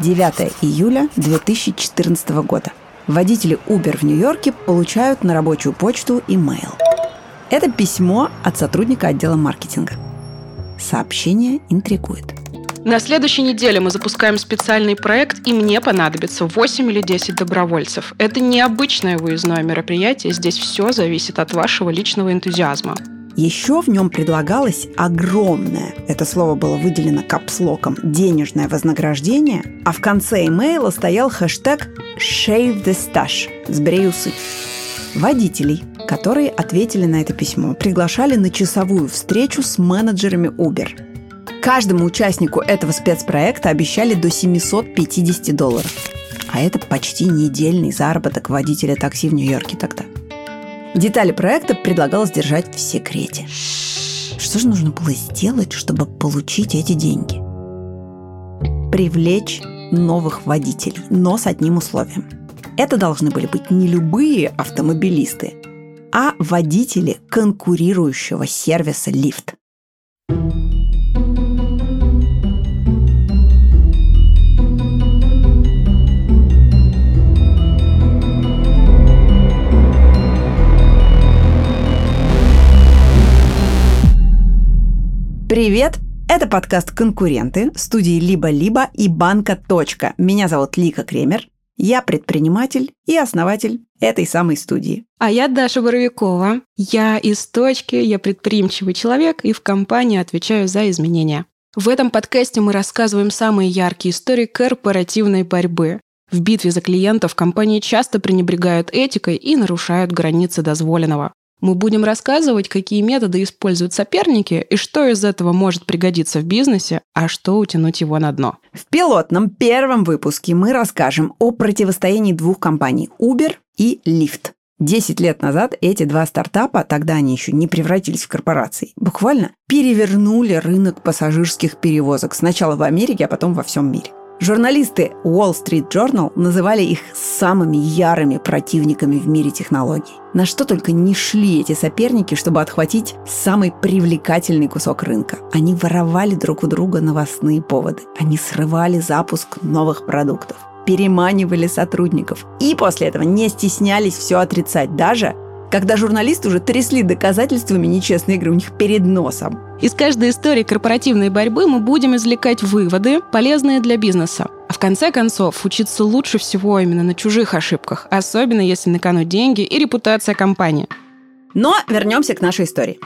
9 июля 2014 года. Водители Uber в Нью-Йорке получают на рабочую почту имейл. Это письмо от сотрудника отдела маркетинга. Сообщение интригует. На следующей неделе мы запускаем специальный проект, и мне понадобится 8 или 10 добровольцев. Это необычное выездное мероприятие, здесь все зависит от вашего личного энтузиазма. Еще в нем предлагалось огромное, это слово было выделено капслоком, денежное вознаграждение, а в конце имейла стоял хэштег «Shave the stash» – «Сбрей усы». Водителей, которые ответили на это письмо, приглашали на часовую встречу с менеджерами Uber. Каждому участнику этого спецпроекта обещали до 750 долларов. А это почти недельный заработок водителя такси в Нью-Йорке тогда – Детали проекта предлагалось держать в секрете. Что же нужно было сделать, чтобы получить эти деньги? Привлечь новых водителей, но с одним условием. Это должны были быть не любые автомобилисты, а водители конкурирующего сервиса Lyft. Привет! Это подкаст «Конкуренты» студии «Либо-либо» и «Банка. Точка». Меня зовут Лика Кремер. Я предприниматель и основатель этой самой студии. А я Даша Боровикова. Я из «Точки», я предприимчивый человек и в компании отвечаю за изменения. В этом подкасте мы рассказываем самые яркие истории корпоративной борьбы. В битве за клиентов компании часто пренебрегают этикой и нарушают границы дозволенного. Мы будем рассказывать, какие методы используют соперники и что из этого может пригодиться в бизнесе, а что утянуть его на дно. В пилотном первом выпуске мы расскажем о противостоянии двух компаний Uber и Lyft. Десять лет назад эти два стартапа, тогда они еще не превратились в корпорации, буквально перевернули рынок пассажирских перевозок сначала в Америке, а потом во всем мире. Журналисты Wall Street Journal называли их самыми ярыми противниками в мире технологий. На что только не шли эти соперники, чтобы отхватить самый привлекательный кусок рынка. Они воровали друг у друга новостные поводы. Они срывали запуск новых продуктов переманивали сотрудников. И после этого не стеснялись все отрицать, даже когда журналисты уже трясли доказательствами нечестной игры у них перед носом. Из каждой истории корпоративной борьбы мы будем извлекать выводы, полезные для бизнеса. А в конце концов, учиться лучше всего именно на чужих ошибках, особенно если на кону деньги и репутация компании. Но вернемся к нашей истории.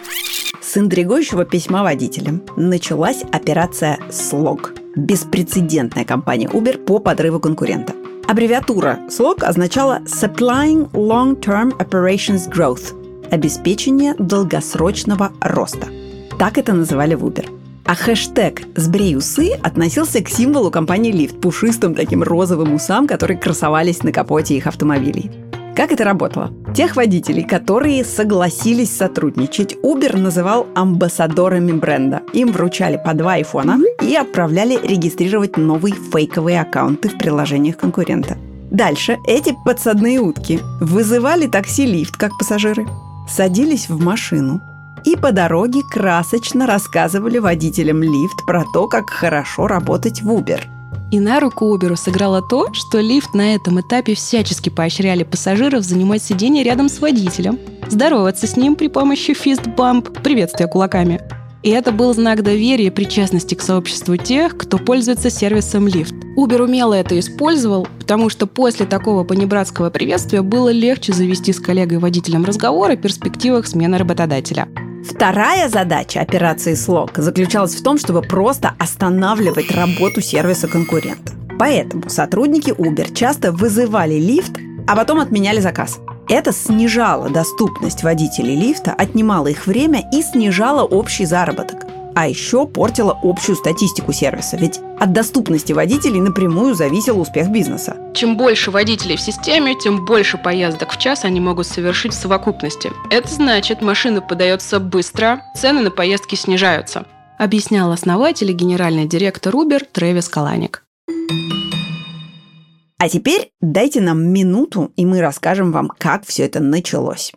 С интригующего письма водителям началась операция «Слог» – беспрецедентная кампания Uber по подрыву конкурента. Аббревиатура SLOG означала Supplying Long-Term Operations Growth – обеспечение долгосрочного роста. Так это называли в Uber. А хэштег «Сбрей усы» относился к символу компании Lyft – пушистым таким розовым усам, которые красовались на капоте их автомобилей. Как это работало? Тех водителей, которые согласились сотрудничать, Uber называл амбассадорами бренда. Им вручали по два айфона и отправляли регистрировать новые фейковые аккаунты в приложениях конкурента. Дальше эти подсадные утки вызывали такси-лифт как пассажиры, садились в машину и по дороге красочно рассказывали водителям лифт про то, как хорошо работать в Uber – и на руку Uber сыграло то, что лифт на этом этапе всячески поощряли пассажиров занимать сиденье рядом с водителем, здороваться с ним при помощи фист-бамп, приветствия кулаками. И это был знак доверия и причастности к сообществу тех, кто пользуется сервисом лифт. Uber умело это использовал, потому что после такого понебратского приветствия было легче завести с коллегой-водителем разговор о перспективах смены работодателя. Вторая задача операции «Слог» заключалась в том, чтобы просто останавливать работу сервиса конкурента. Поэтому сотрудники Uber часто вызывали лифт, а потом отменяли заказ. Это снижало доступность водителей лифта, отнимало их время и снижало общий заработок а еще портила общую статистику сервиса, ведь от доступности водителей напрямую зависел успех бизнеса. Чем больше водителей в системе, тем больше поездок в час они могут совершить в совокупности. Это значит, машина подается быстро, цены на поездки снижаются, объяснял основатель и генеральный директор Uber Трэвис Каланик. А теперь дайте нам минуту, и мы расскажем вам, как все это началось.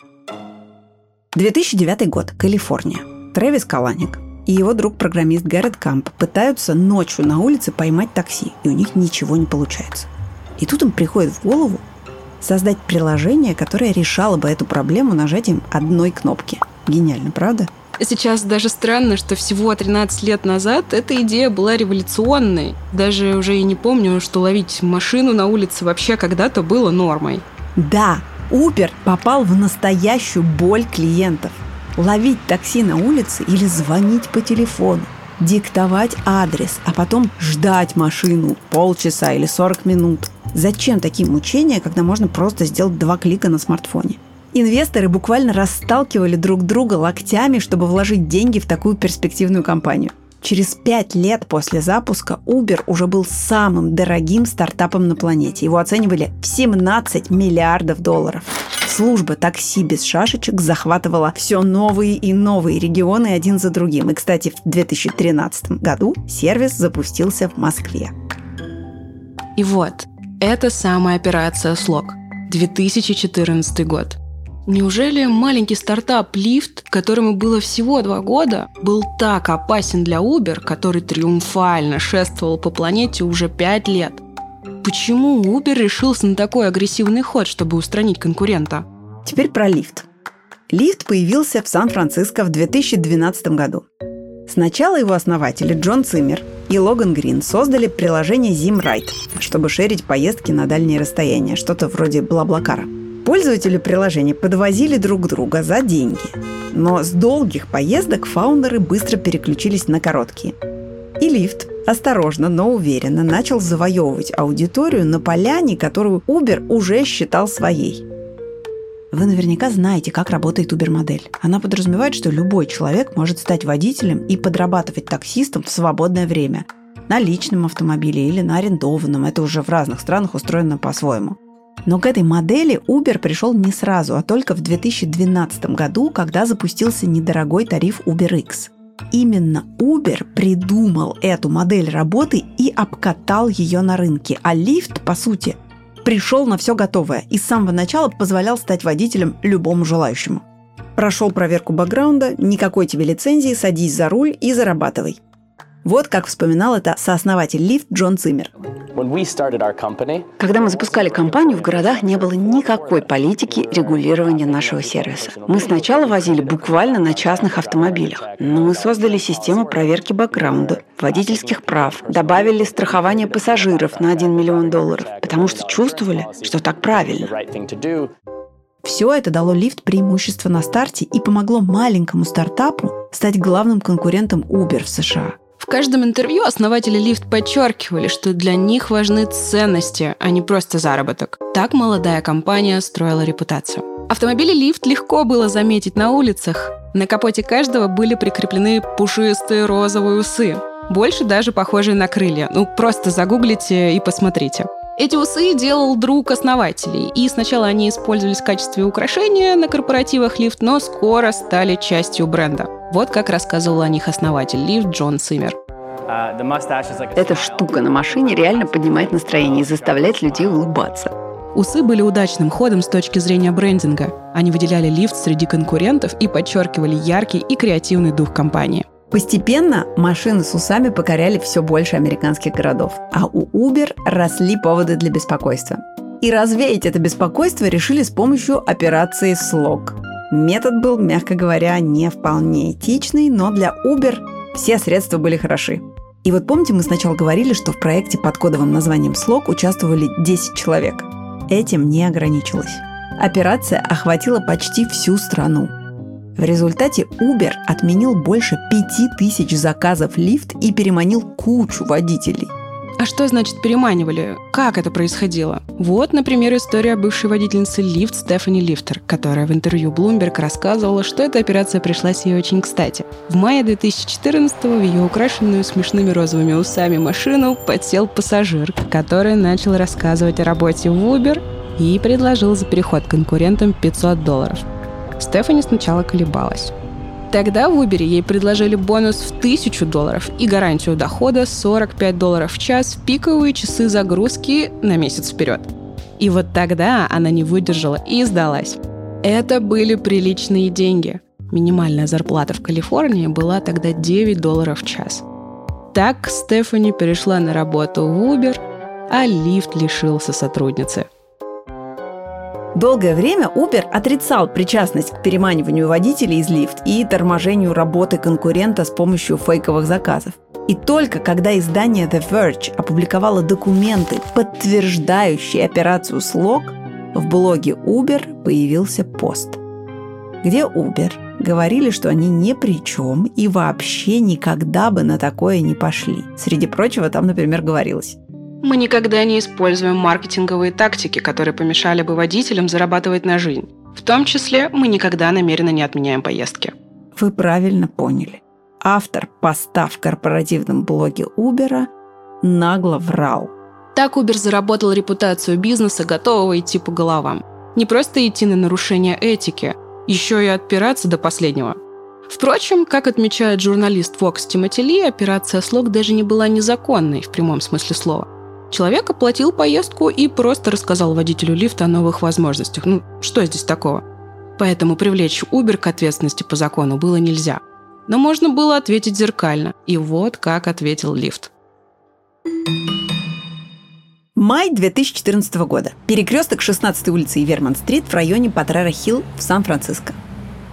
2009 год, Калифорния. Трэвис Каланик и его друг-программист Гаррет Камп пытаются ночью на улице поймать такси, и у них ничего не получается. И тут им приходит в голову создать приложение, которое решало бы эту проблему нажатием одной кнопки. Гениально, правда? Сейчас даже странно, что всего 13 лет назад эта идея была революционной. Даже уже и не помню, что ловить машину на улице вообще когда-то было нормой. Да, Uber попал в настоящую боль клиентов. Ловить такси на улице или звонить по телефону, диктовать адрес, а потом ждать машину полчаса или 40 минут. Зачем такие мучения, когда можно просто сделать два клика на смартфоне? Инвесторы буквально расталкивали друг друга локтями, чтобы вложить деньги в такую перспективную компанию. Через пять лет после запуска Uber уже был самым дорогим стартапом на планете. Его оценивали в 17 миллиардов долларов. Служба такси без шашечек захватывала все новые и новые регионы один за другим. И, кстати, в 2013 году сервис запустился в Москве. И вот, это самая операция «Слог». 2014 год. Неужели маленький стартап Lyft, которому было всего два года, был так опасен для Uber, который триумфально шествовал по планете уже пять лет? Почему Uber решился на такой агрессивный ход, чтобы устранить конкурента? Теперь про Lyft. Lyft появился в Сан-Франциско в 2012 году. Сначала его основатели Джон Циммер и Логан Грин создали приложение ZimRide, чтобы шерить поездки на дальние расстояния, что-то вроде Блаблакара. Пользователи приложения подвозили друг друга за деньги. Но с долгих поездок фаундеры быстро переключились на короткие. И лифт осторожно, но уверенно начал завоевывать аудиторию на поляне, которую Uber уже считал своей. Вы наверняка знаете, как работает Uber-модель. Она подразумевает, что любой человек может стать водителем и подрабатывать таксистом в свободное время. На личном автомобиле или на арендованном. Это уже в разных странах устроено по-своему. Но к этой модели Uber пришел не сразу, а только в 2012 году, когда запустился недорогой тариф UberX. Именно Uber придумал эту модель работы и обкатал ее на рынке, а Lyft, по сути, пришел на все готовое и с самого начала позволял стать водителем любому желающему. Прошел проверку бэкграунда, никакой тебе лицензии, садись за руль и зарабатывай. Вот как вспоминал это сооснователь Lyft Джон Циммер. Когда мы запускали компанию, в городах не было никакой политики регулирования нашего сервиса. Мы сначала возили буквально на частных автомобилях, но мы создали систему проверки бэкграунда, водительских прав, добавили страхование пассажиров на 1 миллион долларов, потому что чувствовали, что так правильно. Все это дало лифт преимущество на старте и помогло маленькому стартапу стать главным конкурентом Uber в США – в каждом интервью основатели Lyft подчеркивали, что для них важны ценности, а не просто заработок. Так молодая компания строила репутацию. Автомобили Lyft легко было заметить на улицах. На капоте каждого были прикреплены пушистые розовые усы, больше даже похожие на крылья. Ну, просто загуглите и посмотрите. Эти усы делал друг основателей, и сначала они использовались в качестве украшения на корпоративах Lyft, но скоро стали частью бренда. Вот как рассказывал о них основатель Lyft Джон Симмер. Эта штука на машине реально поднимает настроение и заставляет людей улыбаться. Усы были удачным ходом с точки зрения брендинга. Они выделяли лифт среди конкурентов и подчеркивали яркий и креативный дух компании. Постепенно машины с усами покоряли все больше американских городов, а у Uber росли поводы для беспокойства. И развеять это беспокойство решили с помощью операции «Слог». Метод был, мягко говоря, не вполне этичный, но для Uber все средства были хороши. И вот помните, мы сначала говорили, что в проекте под кодовым названием «Слог» участвовали 10 человек. Этим не ограничилось. Операция охватила почти всю страну. В результате Uber отменил больше 5000 заказов лифт и переманил кучу водителей. А что значит переманивали? Как это происходило? Вот, например, история бывшей водительницы лифт Стефани Лифтер, которая в интервью Bloomberg рассказывала, что эта операция пришлась ей очень кстати. В мае 2014-го в ее украшенную смешными розовыми усами машину подсел пассажир, который начал рассказывать о работе в Uber и предложил за переход конкурентам 500 долларов – Стефани сначала колебалась. Тогда в Uber ей предложили бонус в 1000 долларов и гарантию дохода 45 долларов в час в пиковые часы загрузки на месяц вперед. И вот тогда она не выдержала и сдалась. Это были приличные деньги. Минимальная зарплата в Калифорнии была тогда 9 долларов в час. Так Стефани перешла на работу в Uber, а лифт лишился сотрудницы. Долгое время Uber отрицал причастность к переманиванию водителей из лифт и торможению работы конкурента с помощью фейковых заказов. И только когда издание The Verge опубликовало документы, подтверждающие операцию слог, в блоге Uber появился пост, где Uber говорили, что они ни при чем и вообще никогда бы на такое не пошли. Среди прочего, там, например, говорилось мы никогда не используем маркетинговые тактики, которые помешали бы водителям зарабатывать на жизнь. В том числе мы никогда намеренно не отменяем поездки. Вы правильно поняли. Автор поста в корпоративном блоге Uber нагло врал. Так Uber заработал репутацию бизнеса, готового идти по головам. Не просто идти на нарушение этики, еще и отпираться до последнего. Впрочем, как отмечает журналист Fox Тимоти Ли, операция «Слог» даже не была незаконной в прямом смысле слова. Человек оплатил поездку и просто рассказал водителю лифта о новых возможностях. Ну, что здесь такого? Поэтому привлечь Uber к ответственности по закону было нельзя. Но можно было ответить зеркально. И вот как ответил лифт. Май 2014 года. Перекресток 16 улицы и Верман-стрит в районе Патрера-Хилл в Сан-Франциско.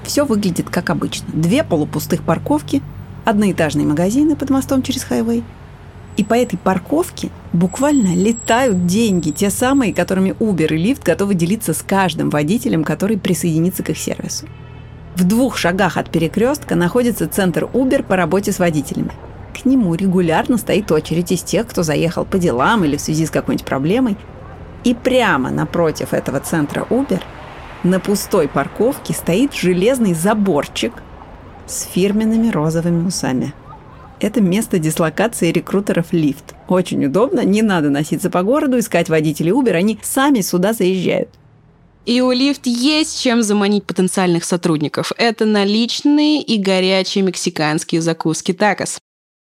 Все выглядит как обычно. Две полупустых парковки, одноэтажные магазины под мостом через хайвей – и по этой парковке буквально летают деньги, те самые, которыми Uber и Lyft готовы делиться с каждым водителем, который присоединится к их сервису. В двух шагах от перекрестка находится центр Uber по работе с водителями. К нему регулярно стоит очередь из тех, кто заехал по делам или в связи с какой-нибудь проблемой. И прямо напротив этого центра Uber на пустой парковке стоит железный заборчик с фирменными розовыми усами – это место дислокации рекрутеров лифт. Очень удобно, не надо носиться по городу, искать водителей Uber, они сами сюда заезжают. И у лифт есть чем заманить потенциальных сотрудников. Это наличные и горячие мексиканские закуски такос.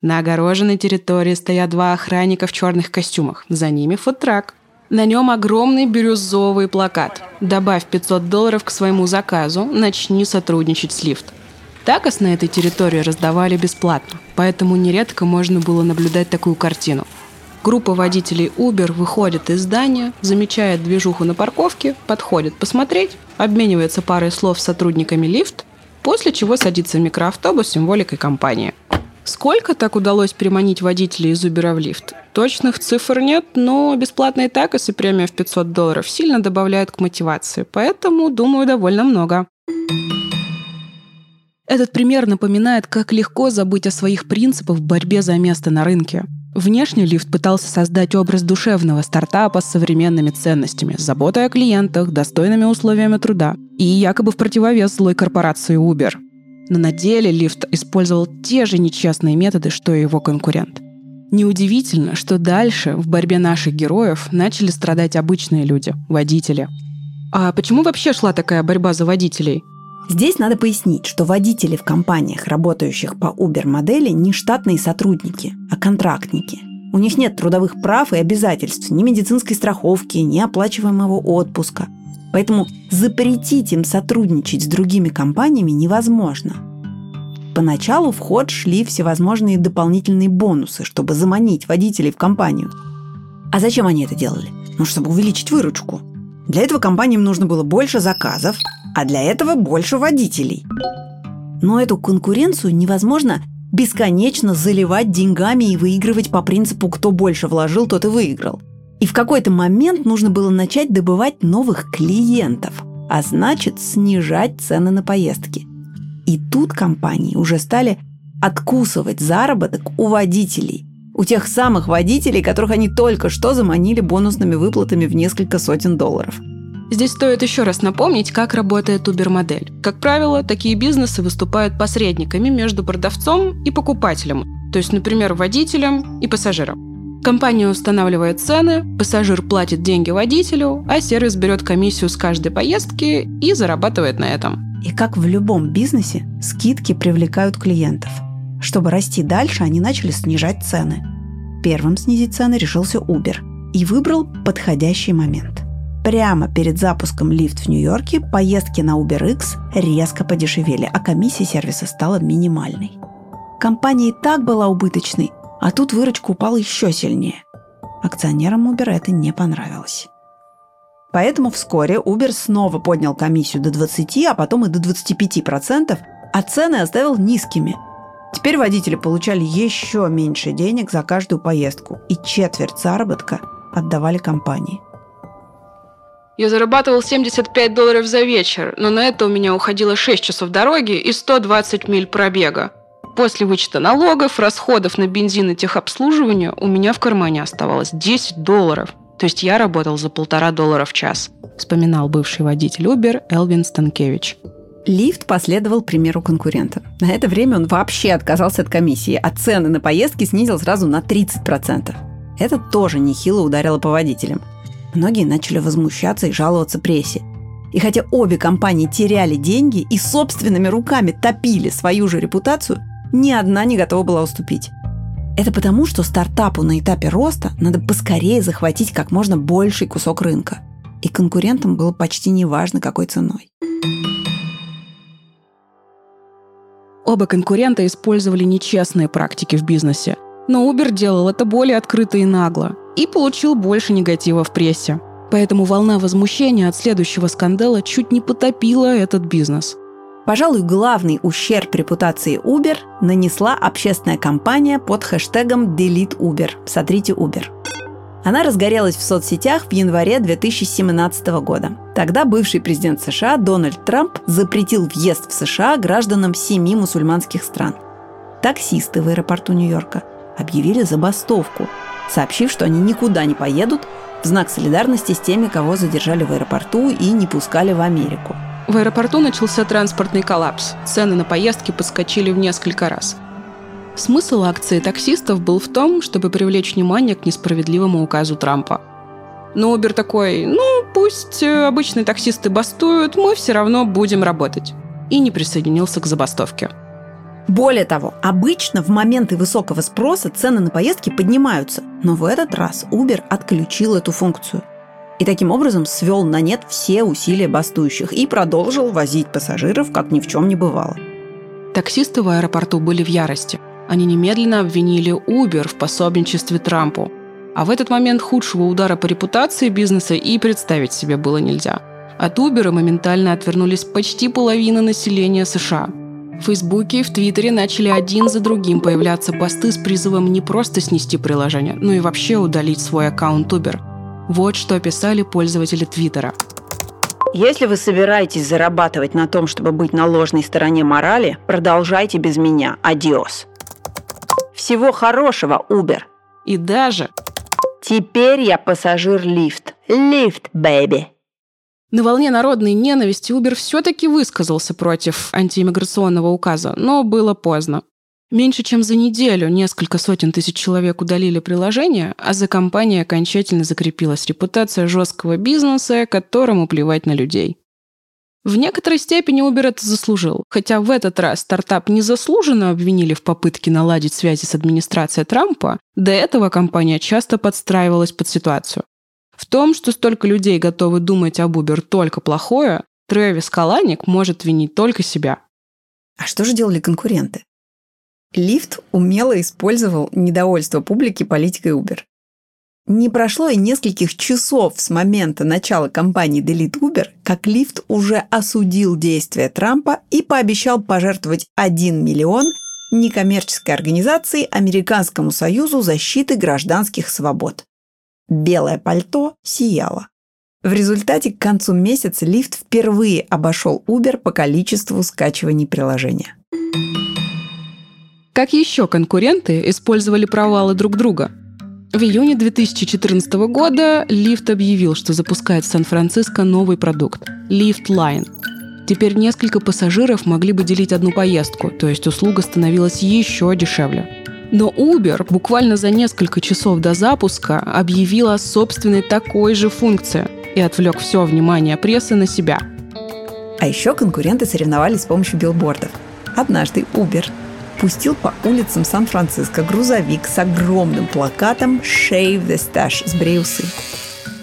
На огороженной территории стоят два охранника в черных костюмах. За ними фудтрак. На нем огромный бирюзовый плакат. Добавь 500 долларов к своему заказу, начни сотрудничать с лифтом. Такос на этой территории раздавали бесплатно, поэтому нередко можно было наблюдать такую картину. Группа водителей Uber выходит из здания, замечает движуху на парковке, подходит посмотреть, обменивается парой слов с сотрудниками лифт, после чего садится в микроавтобус с символикой компании. Сколько так удалось переманить водителей из Uber в лифт? Точных цифр нет, но бесплатные такосы и премия в 500 долларов сильно добавляют к мотивации, поэтому, думаю, довольно много. Этот пример напоминает, как легко забыть о своих принципах в борьбе за место на рынке. Внешне лифт пытался создать образ душевного стартапа с современными ценностями, заботой о клиентах, достойными условиями труда и якобы в противовес злой корпорации Uber. Но на деле лифт использовал те же нечестные методы, что и его конкурент. Неудивительно, что дальше в борьбе наших героев начали страдать обычные люди, водители. А почему вообще шла такая борьба за водителей? Здесь надо пояснить, что водители в компаниях, работающих по Uber-модели, не штатные сотрудники, а контрактники. У них нет трудовых прав и обязательств, ни медицинской страховки, ни оплачиваемого отпуска. Поэтому запретить им сотрудничать с другими компаниями невозможно. Поначалу в ход шли всевозможные дополнительные бонусы, чтобы заманить водителей в компанию. А зачем они это делали? Ну, чтобы увеличить выручку. Для этого компаниям нужно было больше заказов, а для этого больше водителей. Но эту конкуренцию невозможно бесконечно заливать деньгами и выигрывать по принципу «кто больше вложил, тот и выиграл». И в какой-то момент нужно было начать добывать новых клиентов, а значит снижать цены на поездки. И тут компании уже стали откусывать заработок у водителей, у тех самых водителей, которых они только что заманили бонусными выплатами в несколько сотен долларов – Здесь стоит еще раз напомнить, как работает Uber-модель. Как правило, такие бизнесы выступают посредниками между продавцом и покупателем, то есть, например, водителем и пассажиром. Компания устанавливает цены, пассажир платит деньги водителю, а сервис берет комиссию с каждой поездки и зарабатывает на этом. И как в любом бизнесе, скидки привлекают клиентов. Чтобы расти дальше, они начали снижать цены. Первым снизить цены решился Uber и выбрал подходящий момент – прямо перед запуском лифт в Нью-Йорке поездки на UberX резко подешевели, а комиссия сервиса стала минимальной. Компания и так была убыточной, а тут выручка упала еще сильнее. Акционерам Uber это не понравилось. Поэтому вскоре Uber снова поднял комиссию до 20, а потом и до 25%, а цены оставил низкими. Теперь водители получали еще меньше денег за каждую поездку, и четверть заработка отдавали компании. Я зарабатывал 75 долларов за вечер, но на это у меня уходило 6 часов дороги и 120 миль пробега. После вычета налогов, расходов на бензин и техобслуживание у меня в кармане оставалось 10 долларов. То есть я работал за полтора доллара в час, вспоминал бывший водитель Uber Элвин Станкевич. Лифт последовал примеру конкурента. На это время он вообще отказался от комиссии, а цены на поездки снизил сразу на 30%. Это тоже нехило ударило по водителям. Многие начали возмущаться и жаловаться прессе. И хотя обе компании теряли деньги и собственными руками топили свою же репутацию, ни одна не готова была уступить. Это потому, что стартапу на этапе роста надо поскорее захватить как можно больший кусок рынка. И конкурентам было почти неважно, какой ценой. Оба конкурента использовали нечестные практики в бизнесе. Но Uber делал это более открыто и нагло и получил больше негатива в прессе. Поэтому волна возмущения от следующего скандала чуть не потопила этот бизнес. Пожалуй, главный ущерб репутации Uber нанесла общественная кампания под хэштегом «Delete Uber» – «Сотрите Uber». Она разгорелась в соцсетях в январе 2017 года. Тогда бывший президент США Дональд Трамп запретил въезд в США гражданам семи мусульманских стран. Таксисты в аэропорту Нью-Йорка объявили забастовку, сообщив, что они никуда не поедут в знак солидарности с теми, кого задержали в аэропорту и не пускали в Америку. В аэропорту начался транспортный коллапс. Цены на поездки подскочили в несколько раз. Смысл акции таксистов был в том, чтобы привлечь внимание к несправедливому указу Трампа. Но Uber такой, ну, пусть э, обычные таксисты бастуют, мы все равно будем работать. И не присоединился к забастовке. Более того, обычно в моменты высокого спроса цены на поездки поднимаются, но в этот раз Uber отключил эту функцию. И таким образом свел на нет все усилия бастующих и продолжил возить пассажиров, как ни в чем не бывало. Таксисты в аэропорту были в ярости. Они немедленно обвинили Uber в пособничестве Трампу. А в этот момент худшего удара по репутации бизнеса и представить себе было нельзя. От Uber моментально отвернулись почти половина населения США. В Фейсбуке и в Твиттере начали один за другим появляться посты с призывом не просто снести приложение, но и вообще удалить свой аккаунт Uber. Вот что писали пользователи Твиттера. Если вы собираетесь зарабатывать на том, чтобы быть на ложной стороне морали, продолжайте без меня. Адиос. Всего хорошего, Uber. И даже... Теперь я пассажир лифт. Лифт, бэби. На волне народной ненависти Uber все-таки высказался против антииммиграционного указа, но было поздно. Меньше чем за неделю несколько сотен тысяч человек удалили приложение, а за компанией окончательно закрепилась репутация жесткого бизнеса, которому плевать на людей. В некоторой степени Uber это заслужил, хотя в этот раз стартап незаслуженно обвинили в попытке наладить связи с администрацией Трампа, до этого компания часто подстраивалась под ситуацию. В том, что столько людей готовы думать об Uber только плохое, Трэвис Каланик может винить только себя. А что же делали конкуренты? Лифт умело использовал недовольство публики политикой Uber. Не прошло и нескольких часов с момента начала кампании Delete Uber, как лифт уже осудил действия Трампа и пообещал пожертвовать 1 миллион некоммерческой организации Американскому союзу защиты гражданских свобод. Белое пальто сияло. В результате к концу месяца лифт впервые обошел Uber по количеству скачиваний приложения. Как еще конкуренты использовали провалы друг друга – в июне 2014 года Lyft объявил, что запускает в Сан-Франциско новый продукт – Lyft Line. Теперь несколько пассажиров могли бы делить одну поездку, то есть услуга становилась еще дешевле. Но Uber буквально за несколько часов до запуска объявил о собственной такой же функции и отвлек все внимание прессы на себя. А еще конкуренты соревновались с помощью билбордов. Однажды Uber пустил по улицам Сан-Франциско грузовик с огромным плакатом «Shave the Stash» – «Сбрей усы».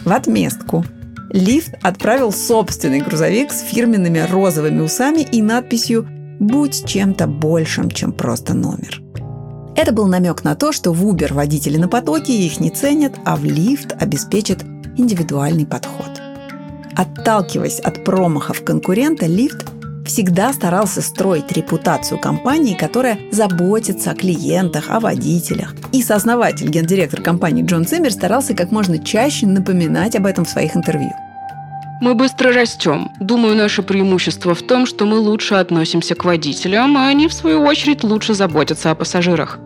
В отместку Лифт отправил собственный грузовик с фирменными розовыми усами и надписью «Будь чем-то большим, чем просто номер». Это был намек на то, что в Uber водители на потоке их не ценят, а в лифт обеспечит индивидуальный подход. Отталкиваясь от промахов конкурента, лифт всегда старался строить репутацию компании, которая заботится о клиентах, о водителях. И сооснователь, гендиректор компании Джон Циммер старался как можно чаще напоминать об этом в своих интервью. Мы быстро растем. Думаю, наше преимущество в том, что мы лучше относимся к водителям, а они, в свою очередь, лучше заботятся о пассажирах.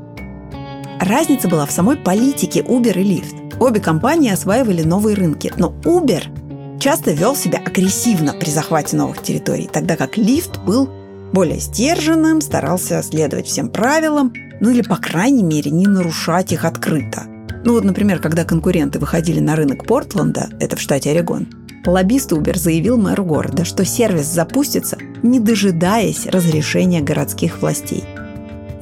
Разница была в самой политике Uber и Lyft. Обе компании осваивали новые рынки, но Uber часто вел себя агрессивно при захвате новых территорий, тогда как Lyft был более сдержанным, старался следовать всем правилам, ну или, по крайней мере, не нарушать их открыто. Ну вот, например, когда конкуренты выходили на рынок Портленда, это в штате Орегон, лоббист Uber заявил мэру города, что сервис запустится, не дожидаясь разрешения городских властей.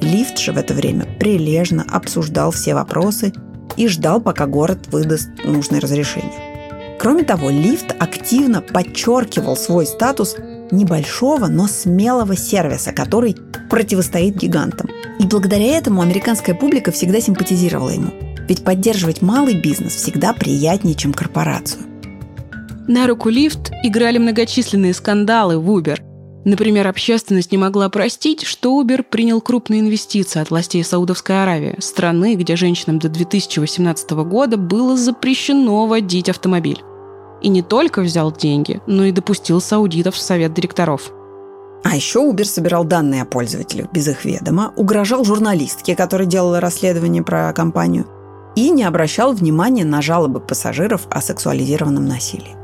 Лифт же в это время прилежно обсуждал все вопросы и ждал, пока город выдаст нужное разрешение. Кроме того, лифт активно подчеркивал свой статус небольшого, но смелого сервиса, который противостоит гигантам. И благодаря этому американская публика всегда симпатизировала ему. Ведь поддерживать малый бизнес всегда приятнее, чем корпорацию. На руку лифт играли многочисленные скандалы в Uber. Например, общественность не могла простить, что Uber принял крупные инвестиции от властей Саудовской Аравии, страны, где женщинам до 2018 года было запрещено водить автомобиль и не только взял деньги, но и допустил саудитов в совет директоров. А еще Uber собирал данные о пользователях без их ведома, угрожал журналистке, которая делала расследование про компанию, и не обращал внимания на жалобы пассажиров о сексуализированном насилии.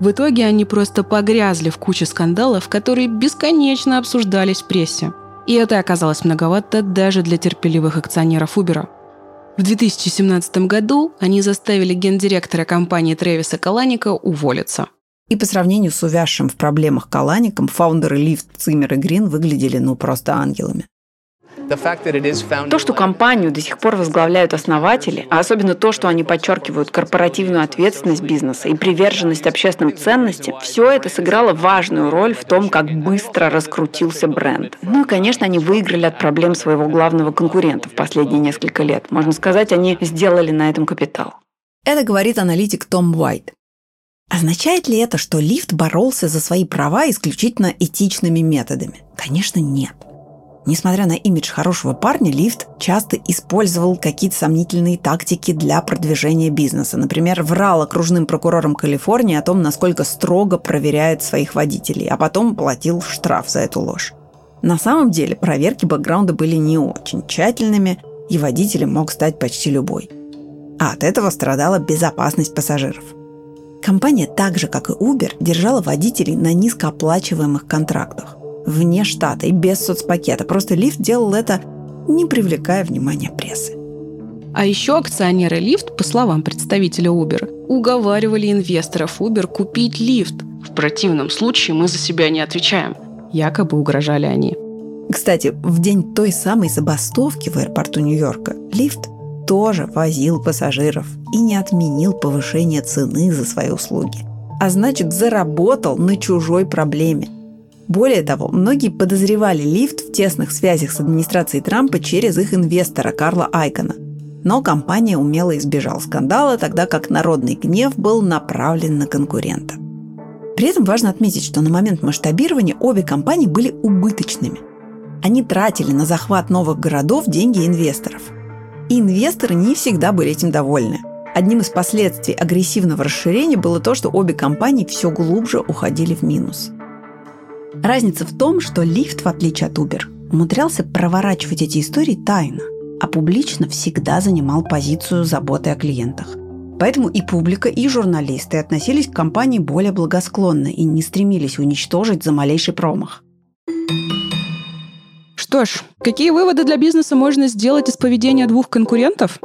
В итоге они просто погрязли в куче скандалов, которые бесконечно обсуждались в прессе. И это оказалось многовато даже для терпеливых акционеров Uber. В 2017 году они заставили гендиректора компании Трэвиса Каланика уволиться. И по сравнению с увязшим в проблемах Калаником, фаундеры Лифт, Циммер и Грин выглядели ну просто ангелами. То, что компанию до сих пор возглавляют основатели, а особенно то, что они подчеркивают корпоративную ответственность бизнеса и приверженность общественным ценностям, все это сыграло важную роль в том, как быстро раскрутился бренд. Ну и, конечно, они выиграли от проблем своего главного конкурента в последние несколько лет. Можно сказать, они сделали на этом капитал. Это говорит аналитик Том Уайт. Означает ли это, что лифт боролся за свои права исключительно этичными методами? Конечно, нет. Несмотря на имидж хорошего парня, Лифт часто использовал какие-то сомнительные тактики для продвижения бизнеса. Например, врал окружным прокурором Калифорнии о том, насколько строго проверяет своих водителей, а потом платил штраф за эту ложь. На самом деле проверки бэкграунда были не очень тщательными, и водителем мог стать почти любой. А от этого страдала безопасность пассажиров. Компания, так же как и Uber, держала водителей на низкооплачиваемых контрактах вне штата и без соцпакета. Просто лифт делал это, не привлекая внимания прессы. А еще акционеры лифт, по словам представителя Uber, уговаривали инвесторов Uber купить лифт. В противном случае мы за себя не отвечаем. Якобы угрожали они. Кстати, в день той самой забастовки в аэропорту Нью-Йорка лифт тоже возил пассажиров и не отменил повышение цены за свои услуги. А значит, заработал на чужой проблеме – более того, многие подозревали лифт в тесных связях с администрацией Трампа через их инвестора Карла Айкона. Но компания умело избежала скандала, тогда как народный гнев был направлен на конкурента. При этом важно отметить, что на момент масштабирования обе компании были убыточными. Они тратили на захват новых городов деньги инвесторов. И инвесторы не всегда были этим довольны. Одним из последствий агрессивного расширения было то, что обе компании все глубже уходили в минус – Разница в том, что лифт, в отличие от Uber, умудрялся проворачивать эти истории тайно, а публично всегда занимал позицию заботы о клиентах. Поэтому и публика, и журналисты относились к компании более благосклонно и не стремились уничтожить за малейший промах. Что ж, какие выводы для бизнеса можно сделать из поведения двух конкурентов?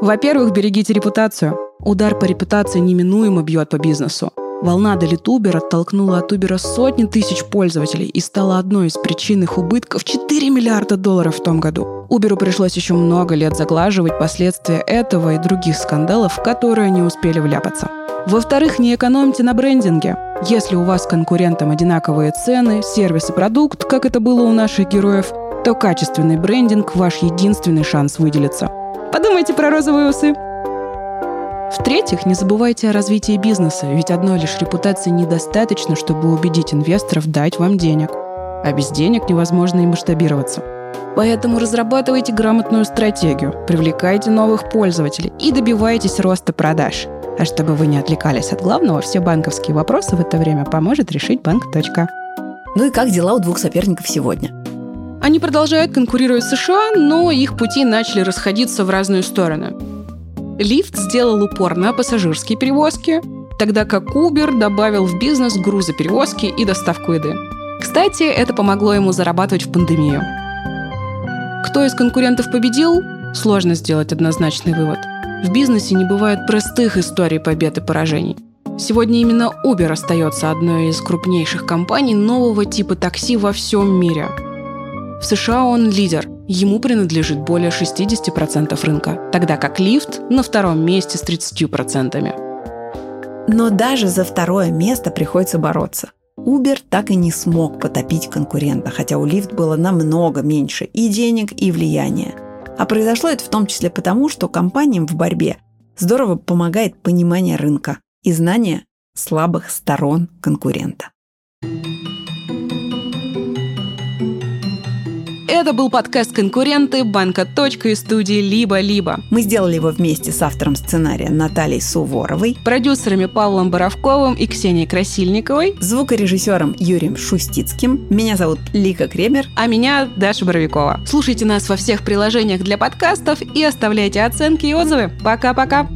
Во-первых, берегите репутацию. Удар по репутации неминуемо бьет по бизнесу. Волна Делитубер оттолкнула от Uber сотни тысяч пользователей и стала одной из причин их убытков 4 миллиарда долларов в том году. Uber пришлось еще много лет заглаживать последствия этого и других скандалов, которые они успели вляпаться. Во-вторых, не экономьте на брендинге. Если у вас с конкурентом одинаковые цены, сервис и продукт, как это было у наших героев, то качественный брендинг – ваш единственный шанс выделиться. Подумайте про розовые усы. В-третьих, не забывайте о развитии бизнеса, ведь одной лишь репутации недостаточно, чтобы убедить инвесторов дать вам денег. А без денег невозможно и масштабироваться. Поэтому разрабатывайте грамотную стратегию, привлекайте новых пользователей и добивайтесь роста продаж. А чтобы вы не отвлекались от главного, все банковские вопросы в это время поможет решить банк. Ну и как дела у двух соперников сегодня? Они продолжают конкурировать с США, но их пути начали расходиться в разные стороны. Лифт сделал упор на пассажирские перевозки, тогда как Uber добавил в бизнес грузоперевозки и доставку еды. Кстати, это помогло ему зарабатывать в пандемию. Кто из конкурентов победил? Сложно сделать однозначный вывод. В бизнесе не бывает простых историй побед и поражений. Сегодня именно Uber остается одной из крупнейших компаний нового типа такси во всем мире. В США он лидер, ему принадлежит более 60% рынка, тогда как лифт на втором месте с 30%. Но даже за второе место приходится бороться. Uber так и не смог потопить конкурента, хотя у Lyft было намного меньше и денег, и влияния. А произошло это в том числе потому, что компаниям в борьбе здорово помогает понимание рынка и знание слабых сторон конкурента. Это был подкаст «Конкуренты» Банка. Точка и студии «Либо-либо». Мы сделали его вместе с автором сценария Натальей Суворовой, продюсерами Павлом Боровковым и Ксенией Красильниковой, звукорежиссером Юрием Шустицким. Меня зовут Лика Кремер. А меня Даша Боровикова. Слушайте нас во всех приложениях для подкастов и оставляйте оценки и отзывы. Пока-пока!